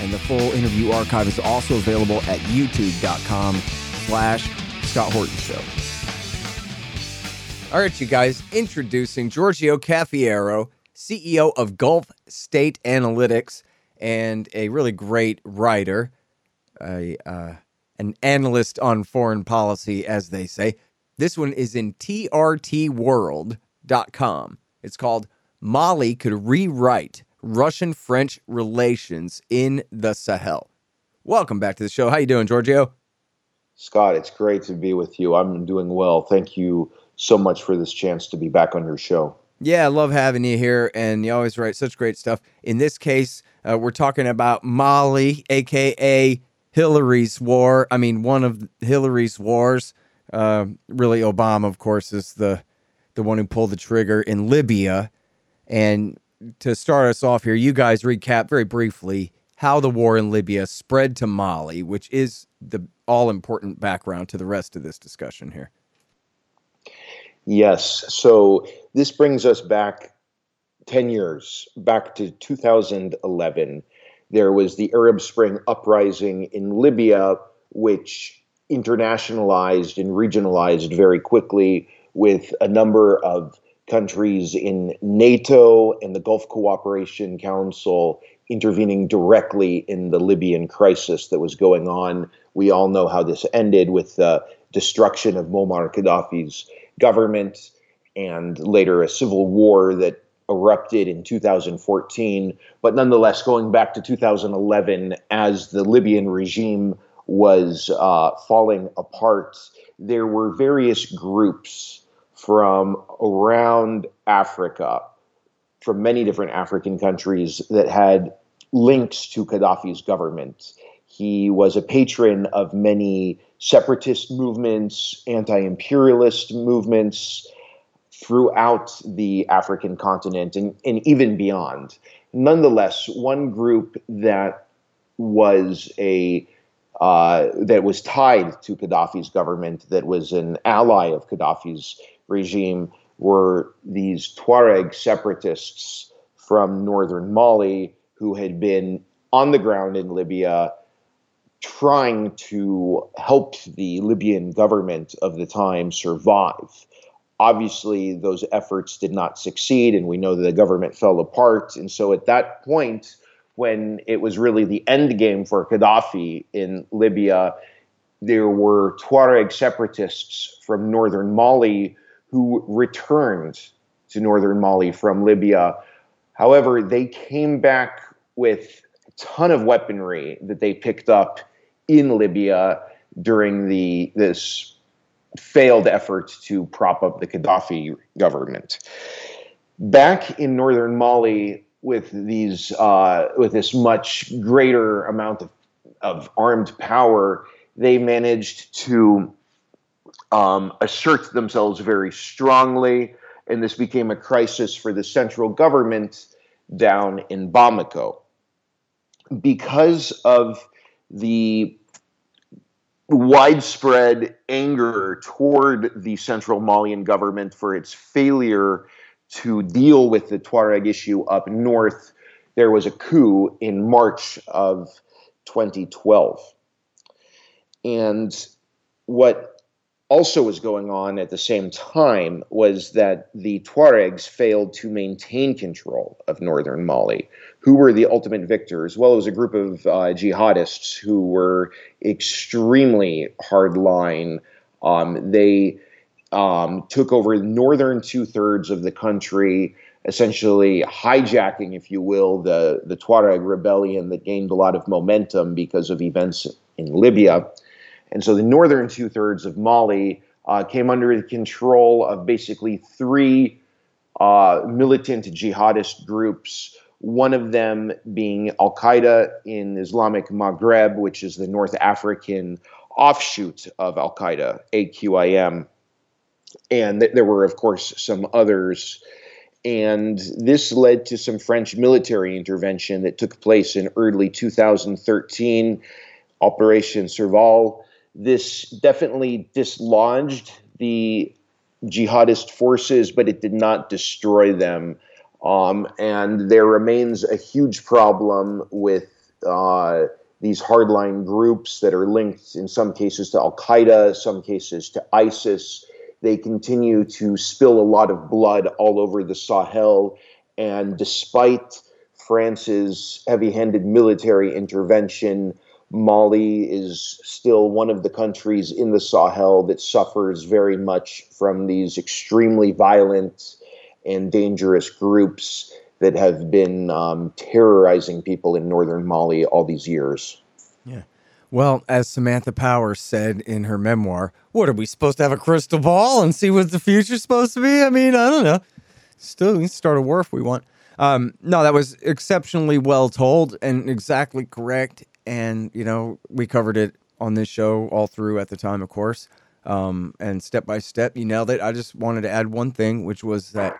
and the full interview archive is also available at youtube.com slash Scott Horton Show. All right, you guys, introducing Giorgio Cafiero, CEO of Gulf State Analytics and a really great writer, a, uh, an analyst on foreign policy, as they say. This one is in trtworld.com. It's called Mali Could Rewrite Russian French Relations in the Sahel. Welcome back to the show. How you doing, Giorgio? Scott, it's great to be with you. I'm doing well. Thank you so much for this chance to be back on your show. Yeah, I love having you here, and you always write such great stuff. In this case, uh, we're talking about Mali, aka Hillary's war. I mean, one of Hillary's wars. Uh, really, Obama, of course, is the the one who pulled the trigger in Libya. And to start us off here, you guys recap very briefly how the war in Libya spread to Mali, which is the all important background to the rest of this discussion here. Yes. So this brings us back 10 years, back to 2011. There was the Arab Spring uprising in Libya, which internationalized and regionalized very quickly with a number of countries in NATO and the Gulf Cooperation Council intervening directly in the Libyan crisis that was going on. We all know how this ended with the destruction of Muammar Gaddafi's government and later a civil war that erupted in 2014. But nonetheless, going back to 2011, as the Libyan regime was uh, falling apart, there were various groups from around Africa, from many different African countries that had links to Gaddafi's government. He was a patron of many separatist movements, anti imperialist movements throughout the African continent and, and even beyond. Nonetheless, one group that was a uh, that was tied to Gaddafi's government, that was an ally of Gaddafi's regime, were these Tuareg separatists from northern Mali who had been on the ground in Libya trying to help the Libyan government of the time survive. Obviously, those efforts did not succeed, and we know that the government fell apart. And so, at that point, when it was really the end game for Gaddafi in Libya, there were Tuareg separatists from northern Mali who returned to northern Mali from Libya. However, they came back with a ton of weaponry that they picked up in Libya during the this failed effort to prop up the Gaddafi government. Back in northern Mali, with these uh, with this much greater amount of, of armed power, they managed to um, assert themselves very strongly, and this became a crisis for the central government down in Bamako. Because of the widespread anger toward the central Malian government for its failure to deal with the Tuareg issue up north, there was a coup in March of 2012. And what also was going on at the same time was that the Tuaregs failed to maintain control of northern Mali, who were the ultimate victors, as well as a group of uh, jihadists who were extremely hardline. Um, they um, took over northern two thirds of the country, essentially hijacking, if you will, the, the Tuareg rebellion that gained a lot of momentum because of events in Libya. And so the northern two thirds of Mali uh, came under the control of basically three uh, militant jihadist groups. one of them being Al Qaeda in Islamic Maghreb, which is the North African offshoot of Al Qaeda, AQIM. And th- there were, of course, some others. And this led to some French military intervention that took place in early 2013, Operation Serval. This definitely dislodged the jihadist forces, but it did not destroy them. Um, and there remains a huge problem with uh, these hardline groups that are linked in some cases to Al Qaeda, some cases to ISIS. They continue to spill a lot of blood all over the Sahel. And despite France's heavy handed military intervention, Mali is still one of the countries in the Sahel that suffers very much from these extremely violent and dangerous groups that have been um, terrorizing people in northern Mali all these years. Yeah. Well, as Samantha Power said in her memoir, what are we supposed to have a crystal ball and see what the future's supposed to be? I mean, I don't know. Still, we can start a war if we want. Um, no, that was exceptionally well told and exactly correct. And, you know, we covered it on this show all through at the time, of course. Um, and step by step, you nailed it. I just wanted to add one thing, which was that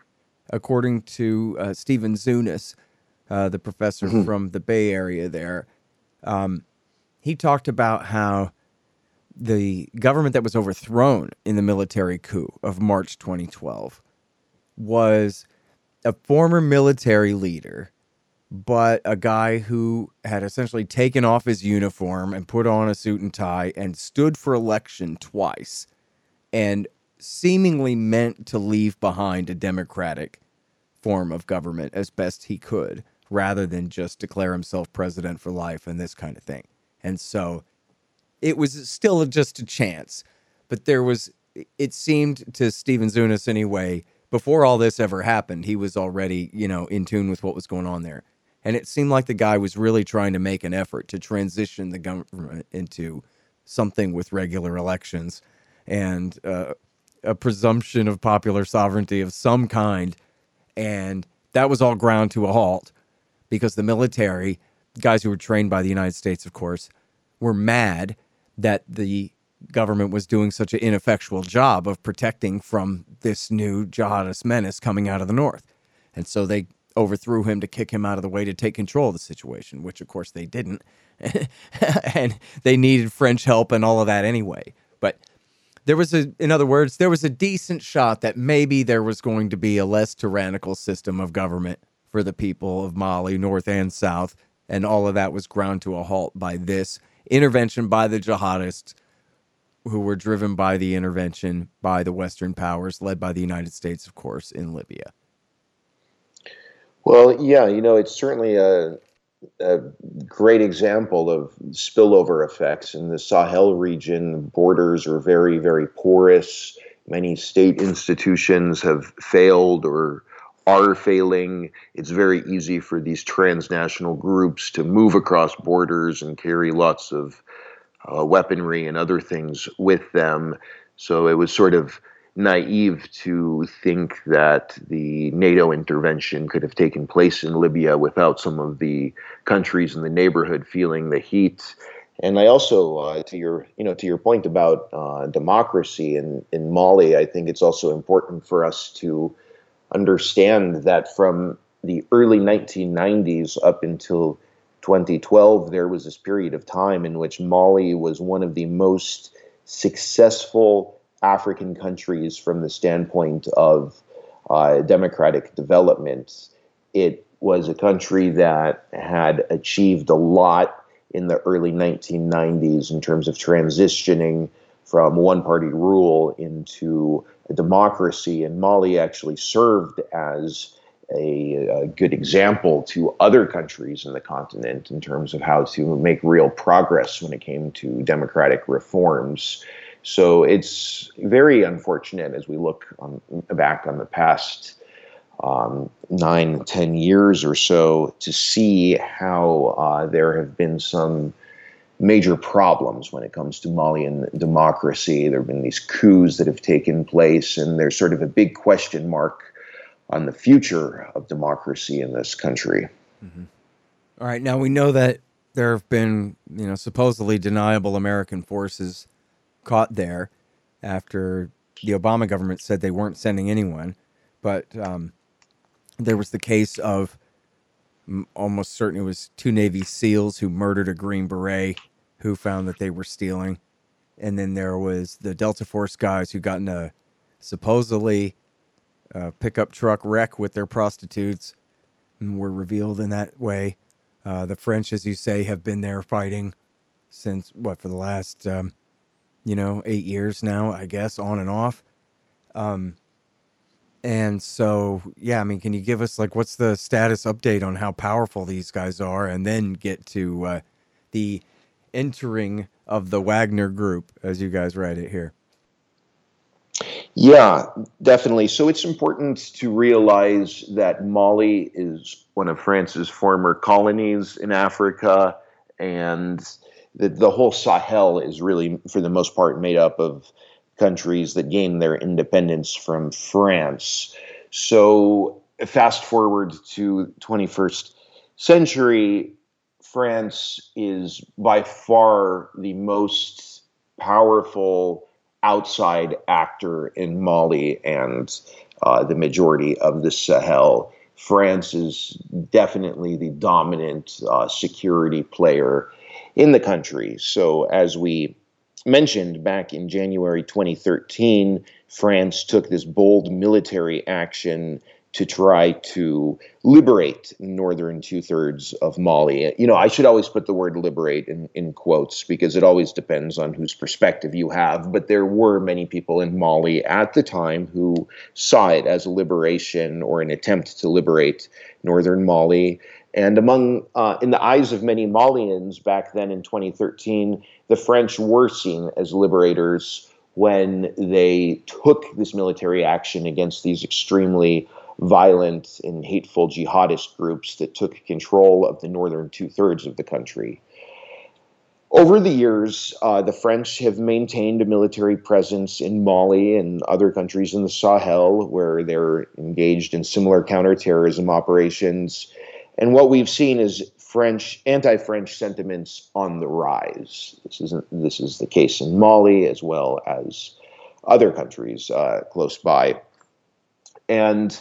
according to uh, Stephen Zunes, uh, the professor mm-hmm. from the Bay Area there, um, he talked about how the government that was overthrown in the military coup of March 2012 was a former military leader, but a guy who had essentially taken off his uniform and put on a suit and tie and stood for election twice and seemingly meant to leave behind a democratic form of government as best he could rather than just declare himself president for life and this kind of thing. And so it was still just a chance, but there was, it seemed to Stephen Zunes anyway, before all this ever happened, he was already, you know, in tune with what was going on there. And it seemed like the guy was really trying to make an effort to transition the government into something with regular elections and uh, a presumption of popular sovereignty of some kind. And that was all ground to a halt because the military, guys who were trained by the United States, of course, were mad that the government was doing such an ineffectual job of protecting from this new jihadist menace coming out of the north. And so they overthrew him to kick him out of the way to take control of the situation, which of course they didn't. and they needed French help and all of that anyway. But there was a in other words there was a decent shot that maybe there was going to be a less tyrannical system of government for the people of Mali north and south and all of that was ground to a halt by this intervention by the jihadists who were driven by the intervention by the western powers led by the United States of course in Libya well yeah you know it's certainly a a great example of spillover effects in the Sahel region. Borders are very, very porous. Many state institutions have failed or are failing. It's very easy for these transnational groups to move across borders and carry lots of uh, weaponry and other things with them. So it was sort of naive to think that the NATO intervention could have taken place in Libya without some of the countries in the neighborhood feeling the heat. And I also, uh, to your, you know, to your point about uh, democracy in in Mali, I think it's also important for us to understand that from the early 1990s up until 2012, there was this period of time in which Mali was one of the most successful African countries from the standpoint of uh, democratic development. It was a country that had achieved a lot in the early 1990s in terms of transitioning from one party rule into a democracy. And Mali actually served as a, a, good example to other countries in the continent in terms of how to make real progress when it came to democratic reforms. So it's very unfortunate as we look on, back on the past um, nine, ten years or so to see how uh, there have been some major problems when it comes to Malian democracy. There have been these coups that have taken place, and there's sort of a big question mark on the future of democracy in this country. Mm-hmm. All right. Now we know that there have been, you know, supposedly deniable American forces caught there after the Obama government said they weren't sending anyone. But um, there was the case of almost certain it was two Navy SEALs who murdered a Green Beret who found that they were stealing. And then there was the Delta Force guys who got in a supposedly a pickup truck wreck with their prostitutes and were revealed in that way. Uh, the French, as you say, have been there fighting since what for the last, um, you know, eight years now, I guess, on and off. Um, and so, yeah, I mean, can you give us like what's the status update on how powerful these guys are, and then get to uh, the entering of the Wagner Group, as you guys write it here? Yeah, definitely. So it's important to realize that Mali is one of France's former colonies in Africa, and that the whole Sahel is really, for the most part, made up of countries that gained their independence from France. So fast forward to 21st century, France is by far the most powerful outside actor in Mali and uh, the majority of the Sahel. France is definitely the dominant uh, security player in the country. So, as we mentioned back in January 2013, France took this bold military action to try to liberate northern two thirds of Mali. You know, I should always put the word liberate in, in quotes because it always depends on whose perspective you have. But there were many people in Mali at the time who saw it as a liberation or an attempt to liberate northern Mali. And among, uh, in the eyes of many Malians back then in 2013, the French were seen as liberators when they took this military action against these extremely violent and hateful jihadist groups that took control of the northern two thirds of the country. Over the years, uh, the French have maintained a military presence in Mali and other countries in the Sahel where they're engaged in similar counterterrorism operations. And what we've seen is French anti-French sentiments on the rise. This isn't this is the case in Mali as well as other countries uh, close by, and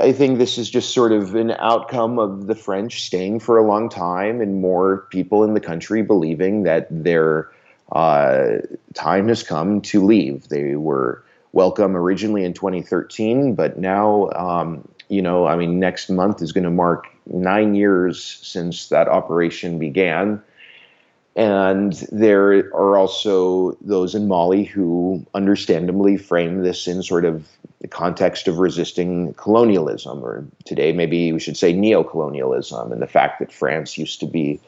I think this is just sort of an outcome of the French staying for a long time and more people in the country believing that their uh, time has come to leave. They were welcome originally in 2013, but now, um, you know, I mean, next month is going to mark nine years since that operation began. And there are also those in Mali who understandably frame this in sort of the context of resisting colonialism, or today maybe we should say neo-colonialism, and the fact that France used to be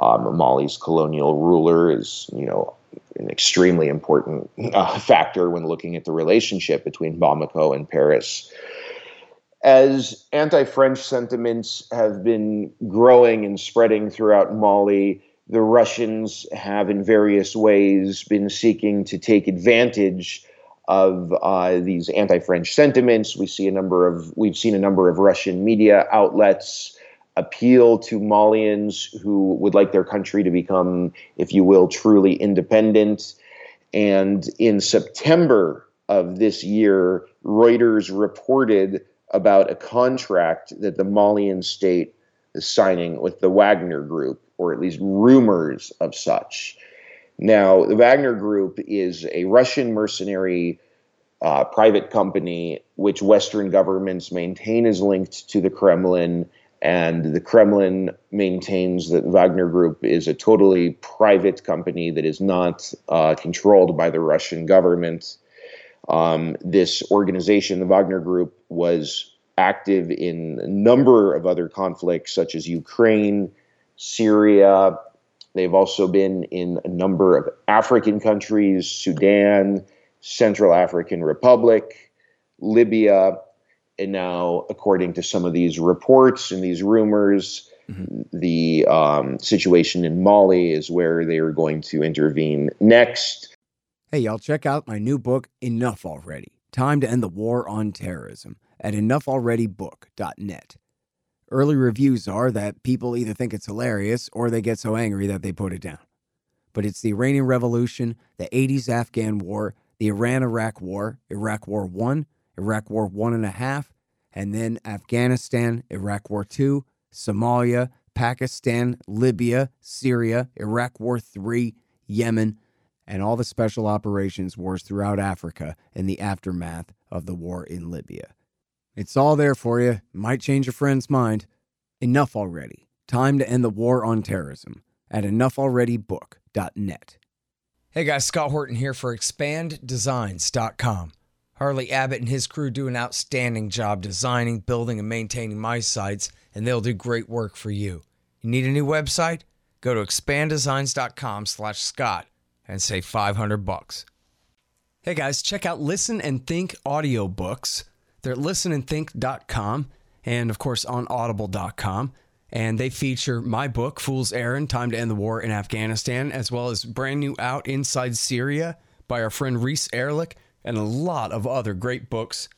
um, Mali's colonial ruler is, you know, an extremely important uh, factor when looking at the relationship between Bamako and Paris. As anti French sentiments have been growing and spreading throughout Mali, the Russians have, in various ways, been seeking to take advantage of uh, these anti-French sentiments. We see a number of we've seen a number of Russian media outlets appeal to Malians who would like their country to become, if you will, truly independent. And in September of this year, Reuters reported about a contract that the Malian state is signing with the Wagner Group or at least rumors of such. Now, the Wagner Group is a Russian mercenary uh, private company which Western governments maintain is linked to the Kremlin, and the Kremlin maintains that Wagner Group is a totally private company that is not uh, controlled by the Russian government. Um, this organization, the Wagner Group, was active in a number of other conflicts, such as Ukraine, Syria. They've also been in a number of African countries, Sudan, Central African Republic, Libya, and now, according to some of these reports and these rumors, mm-hmm. the um, situation in Mali is where they are going to intervene next. Hey, y'all, check out my new book, Enough Already Time to End the War on Terrorism, at enoughalreadybook.net. Early reviews are that people either think it's hilarious or they get so angry that they put it down. But it's the Iranian Revolution, the 80s Afghan War, the Iran Iraq War, Iraq War 1, Iraq War One and a Half, and then Afghanistan, Iraq War Two, Somalia, Pakistan, Libya, Syria, Iraq War Three, Yemen, and all the special operations wars throughout Africa in the aftermath of the war in Libya. It's all there for you. Might change your friend's mind. Enough already. Time to end the war on terrorism at enoughalreadybook.net. Hey guys, Scott Horton here for expanddesigns.com. Harley Abbott and his crew do an outstanding job designing, building, and maintaining my sites, and they'll do great work for you. You need a new website? Go to expanddesigns.com slash Scott and save 500 bucks. Hey guys, check out Listen and Think audiobooks. They're at listenandthink.com and of course on audible.com. And they feature my book, Fool's Errand Time to End the War in Afghanistan, as well as brand new Out Inside Syria by our friend Reese Erlich and a lot of other great books,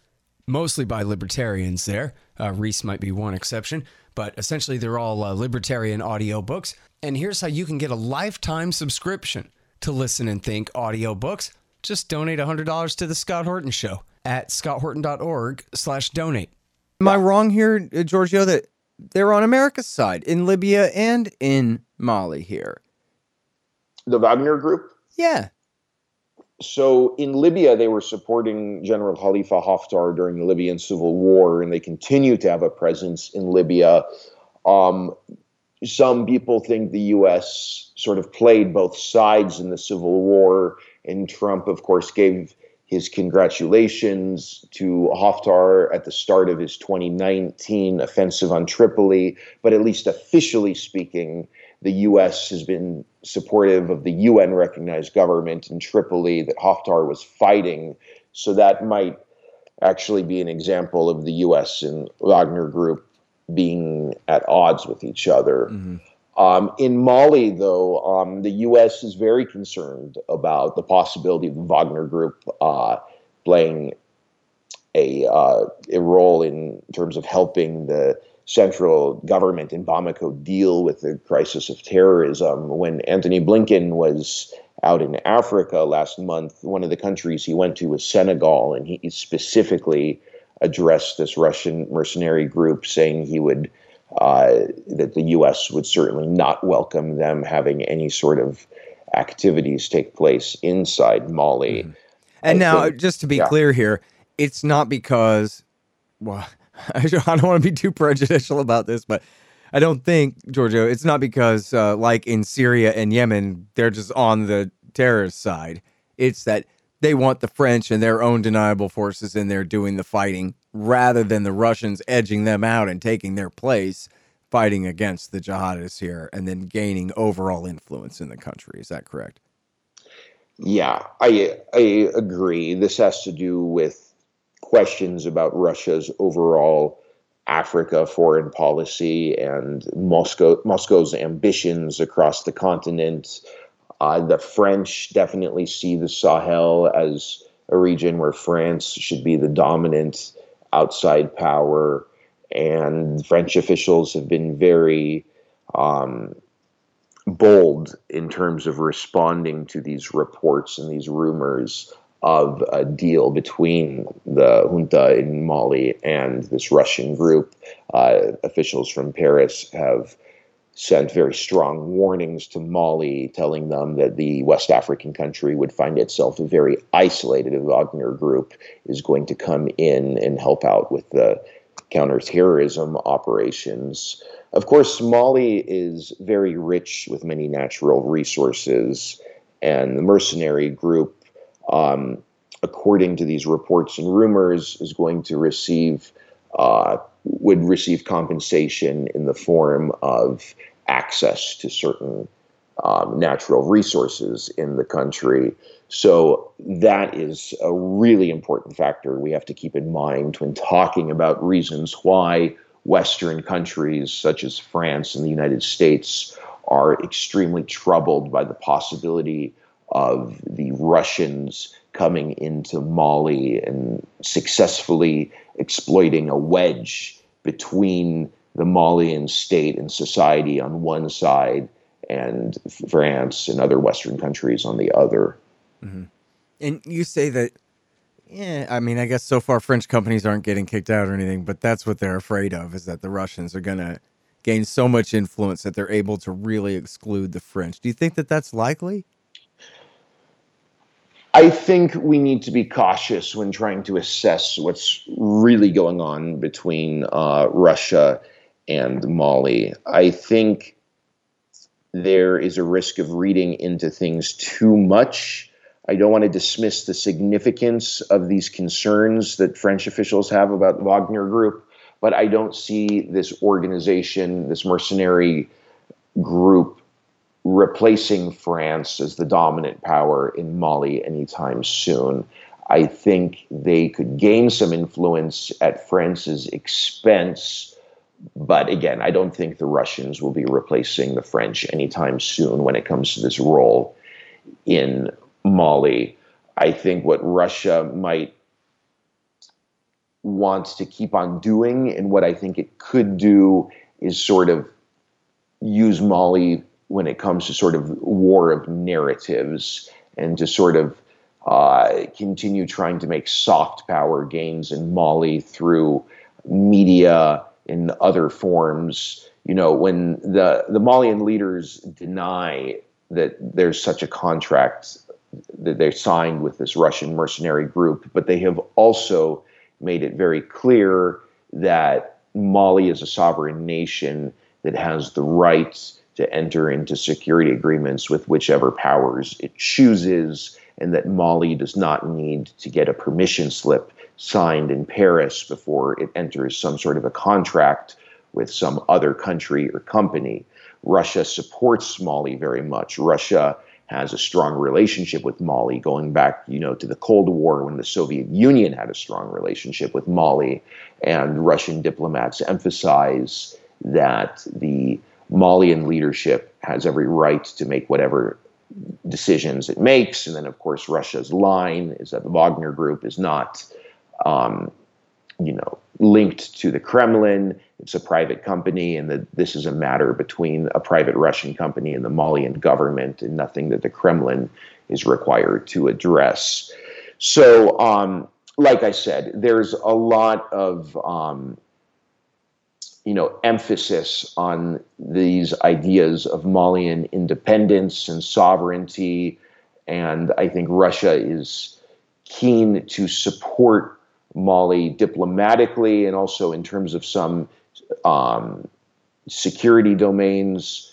mostly by libertarians there. Uh, Reese might be one exception, but essentially they're all uh, libertarian audiobooks. And here's how you can get a lifetime subscription to Listen and Think audiobooks. Just donate $100 to the Scott Horton Show at scotthorton.org slash donate. Am I wrong here, uh, Giorgio, that they're on America's side in Libya and in Mali here? The Wagner Group? Yeah so in Libya, they were supporting General Khalifa Haftar during the Libyan civil war, and they continue to have a presence in Libya. Um, some people think the U.S. sort of played both sides in the civil war, and Trump, of course, gave his congratulations to Haftar at the start of his 2019 offensive on Tripoli. But at least officially speaking, the U.S. has been supportive of the UN recognized government in Tripoli that Haftar was fighting. So that might actually be an example of the U.S. and Wagner Group being at odds with each other. Mm-hmm. Um, in Mali, though, um, the U.S. is very concerned about the possibility of the Wagner Group uh, playing a, uh, a role in terms of helping the central government in Bamako deal with the crisis of terrorism. When Antony Blinken was out in Africa last month, one of the countries he went to was Senegal, and he specifically addressed this Russian mercenary group, saying he would. Uh, that the U.S. would certainly not welcome them having any sort of activities take place inside Mali. Mm-hmm. And I now, think, just to be yeah. clear here, it's not because, well, I don't want to be too prejudicial about this, but I don't think, Giorgio, it's not because, uh, like in Syria and Yemen, they're just on the terrorist side. It's that they want the French and their own deniable forces in there doing the fighting rather than the Russians edging them out and taking their place fighting against the jihadists here and then gaining overall influence in the country. Is that correct? Yeah, I I agree. This has to do with questions about Russia's overall Africa foreign policy and Moscow Moscow's ambitions across the continent. Uh, the French definitely see the Sahel as a region where France should be the dominant outside power, and French officials have been very um, bold in terms of responding to these reports and these rumors of a deal between the junta in Mali and this Russian group. Uh, officials from Paris have sent very strong warnings to Mali, telling them that the West African country would find itself a very isolated if Wagner Group is going to come in and help out with the counterterrorism operations. Of course, Mali is very rich with many natural resources, and the mercenary group um, according to these reports and rumors, is going to receive uh, would receive compensation in the form of access to certain um, natural resources in the country. So that is a really important factor we have to keep in mind when talking about reasons why Western countries such as France and the United States are extremely troubled by the possibility of the Russians coming into Mali and successfully exploiting a wedge between the Malian state and society on one side and France and other Western countries on the other. Mm-hmm. And you say that, yeah, I mean, I guess so far French companies aren't getting kicked out or anything, but that's what they're afraid of is that the Russians are going to gain so much influence that they're able to really exclude the French. Do you think that that's likely? I think we need to be cautious when trying to assess what's really going on between uh, Russia and Mali. I think there is a risk of reading into things too much. I don't want to dismiss the significance of these concerns that French officials have about the Wagner Group, but I don't see this organization, this mercenary group, replacing France as the dominant power in Mali anytime soon. I think they could gain some influence at France's expense but again, I don't think the Russians will be replacing the French anytime soon when it comes to this role in Mali. I think what Russia might want to keep on doing and what I think it could do is sort of use Mali when it comes to sort of war of narratives and to sort of uh, continue trying to make soft power gains in Mali through media in other forms. You know, when the the Malian leaders deny that there's such a contract that they signed with this Russian mercenary group, but they have also made it very clear that Mali is a sovereign nation that has the right to enter into security agreements with whichever powers it chooses, and that Mali does not need to get a permission slip signed in Paris before it enters some sort of a contract with some other country or company. Russia supports Mali very much. Russia has a strong relationship with Mali going back, you know, to the Cold War when the Soviet Union had a strong relationship with Mali and Russian diplomats emphasize that the Malian leadership has every right to make whatever decisions it makes and then of course Russia's line is that the Wagner group is not um, you know, linked to the Kremlin. It's a private company, and that this is a matter between a private Russian company and the Malian government, and nothing that the Kremlin is required to address. So, um, like I said, there's a lot of um, you know emphasis on these ideas of Malian independence and sovereignty, and I think Russia is keen to support Mali diplomatically and also in terms of some um, security domains.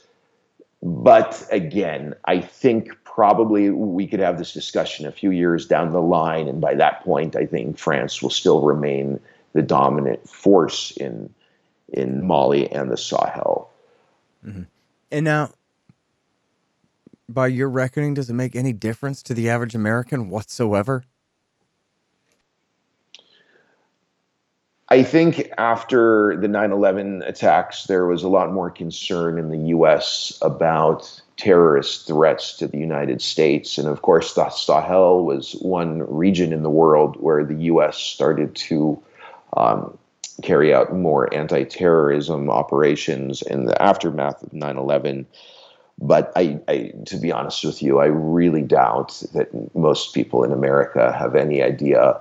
But again, I think probably we could have this discussion a few years down the line, and by that point, I think France will still remain the dominant force in in Mali and the Sahel. Mm-hmm. And now, by your reckoning, does it make any difference to the average American whatsoever? I think after the 9 11 attacks, there was a lot more concern in the US about terrorist threats to the United States. And of course, the Sahel was one region in the world where the US started to um, carry out more anti terrorism operations in the aftermath of 9 11. But I, I, to be honest with you, I really doubt that most people in America have any idea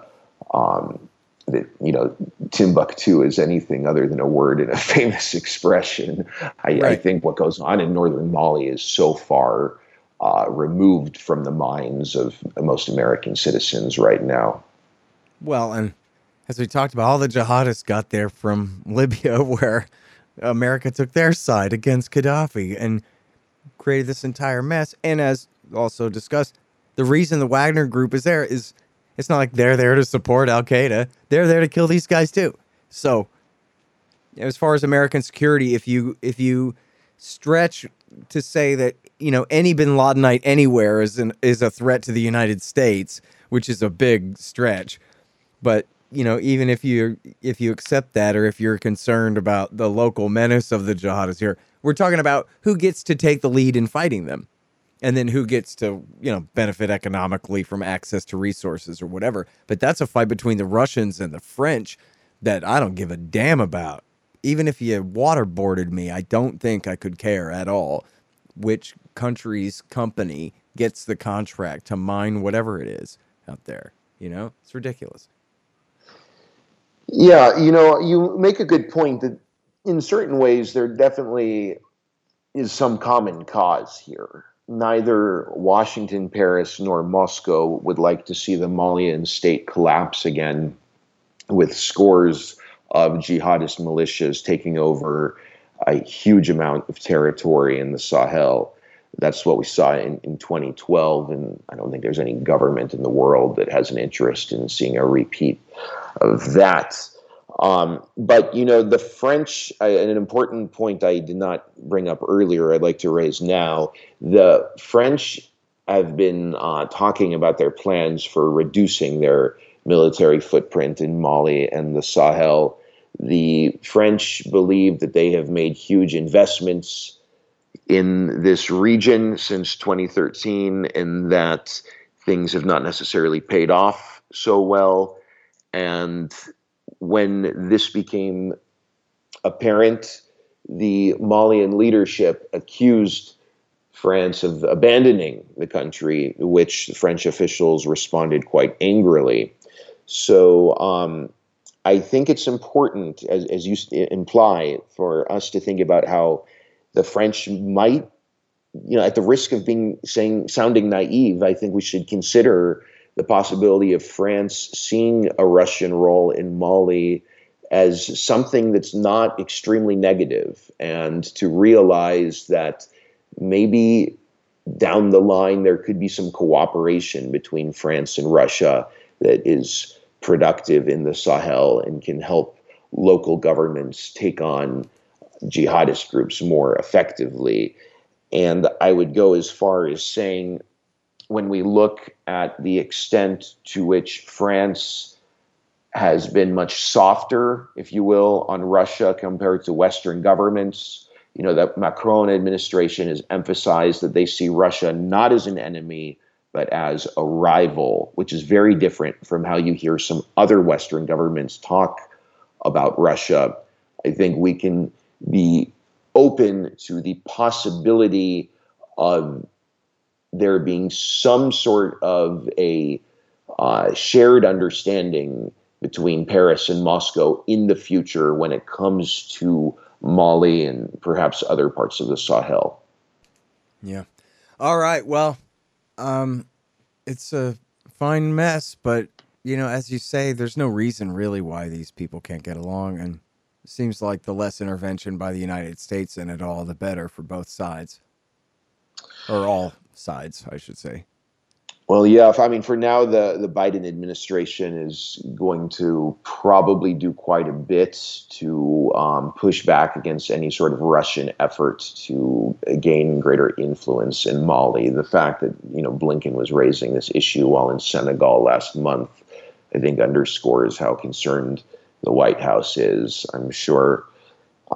um, that you know Timbuktu is anything other than a word in a famous expression. I, right. I think what goes on in northern Mali is so far uh, removed from the minds of most American citizens right now. Well, and as we talked about, all the jihadists got there from Libya, where America took their side against Gaddafi and created this entire mess. And as also discussed, the reason the Wagner group is there is it's not like they're there to support Al Qaeda. They're there to kill these guys too. So, as far as American security, if you if you stretch to say that you know any Bin Ladenite anywhere is an is a threat to the United States, which is a big stretch, but you know even if you if you accept that or if you're concerned about the local menace of the jihadists here, we're talking about who gets to take the lead in fighting them and then who gets to you know benefit economically from access to resources or whatever but that's a fight between the russians and the french that i don't give a damn about even if you waterboarded me, I don't think I could care at all which country's company gets the contract to mine whatever it is out there. You know, it's ridiculous. Yeah, you know, you make a good point that in certain ways there definitely is some common cause here. Neither Washington, Paris, nor Moscow would like to see the Malian state collapse again with scores of jihadist militias taking over a huge amount of territory in the Sahel. That's what we saw in, in 2012, and I don't think there's any government in the world that has an interest in seeing a repeat of that. Um, but you know, the French, uh, an important point I did not bring up earlier, I'd like to raise now. The French have been uh, talking about their plans for reducing their military footprint in Mali and the Sahel the French believe that they have made huge investments in this region since 2013 and that things have not necessarily paid off so well. And when this became apparent, the Malian leadership accused France of abandoning the country, which French officials responded quite angrily. So, um, I think it's important, as, as you imply, for us to think about how the French might, you know, at the risk of being saying sounding naive, I think we should consider the possibility of France seeing a Russian role in Mali as something that's not extremely negative, and to realize that maybe down the line there could be some cooperation between France and Russia that is productive in the Sahel and can help local governments take on jihadist groups more effectively. And I would go as far as saying when we look at the extent to which France has been much softer, if you will, on Russia compared to Western governments. You know, the Macron administration has emphasized that they see Russia not as an enemy, but as a rival, which is very different from how you hear some other Western governments talk about Russia. I think we can be open to the possibility of there being some sort of a uh, shared understanding between Paris and Moscow in the future when it comes to Mali and perhaps other parts of the Sahel. Yeah. All right. Well, um, it's a fine mess, but you know, as you say, there's no reason really why these people can't get along, and seems like the less intervention by the United States in it all, the better for both sides, or all sides, I should say. Well, yeah. If, I mean, for now, the the Biden administration is going to probably do quite a bit to um, push back against any sort of Russian effort to gain greater influence in Mali. The fact that you know Blinken was raising this issue while in Senegal last month, I think, underscores how concerned the White House is. I'm sure.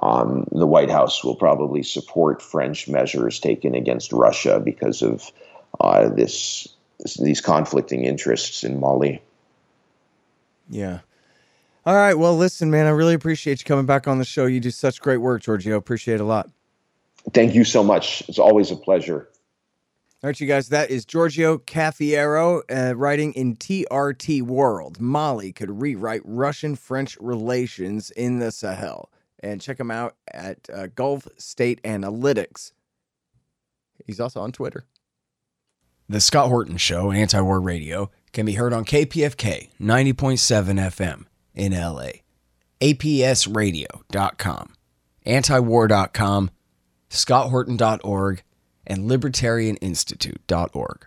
Um, the White House will probably support French measures taken against Russia because of uh, this these conflicting interests in Mali. Yeah. All right. Well, listen, man, I really appreciate you coming back on the show. You do such great work, Giorgio. Appreciate it a lot. Thank you so much. It's always a pleasure. All right, you guys, that is Giorgio Cafiero uh, writing in TRT World. Mali could rewrite Russian French relations in the Sahel. And check him out at uh, Gulf State Analytics. He's also on Twitter. The Scott Horton Show, Anti War Radio, can be heard on KPFK 90.7 FM in LA, APSradio.com, antiwar.com, scotthorton.org, and libertarianinstitute.org.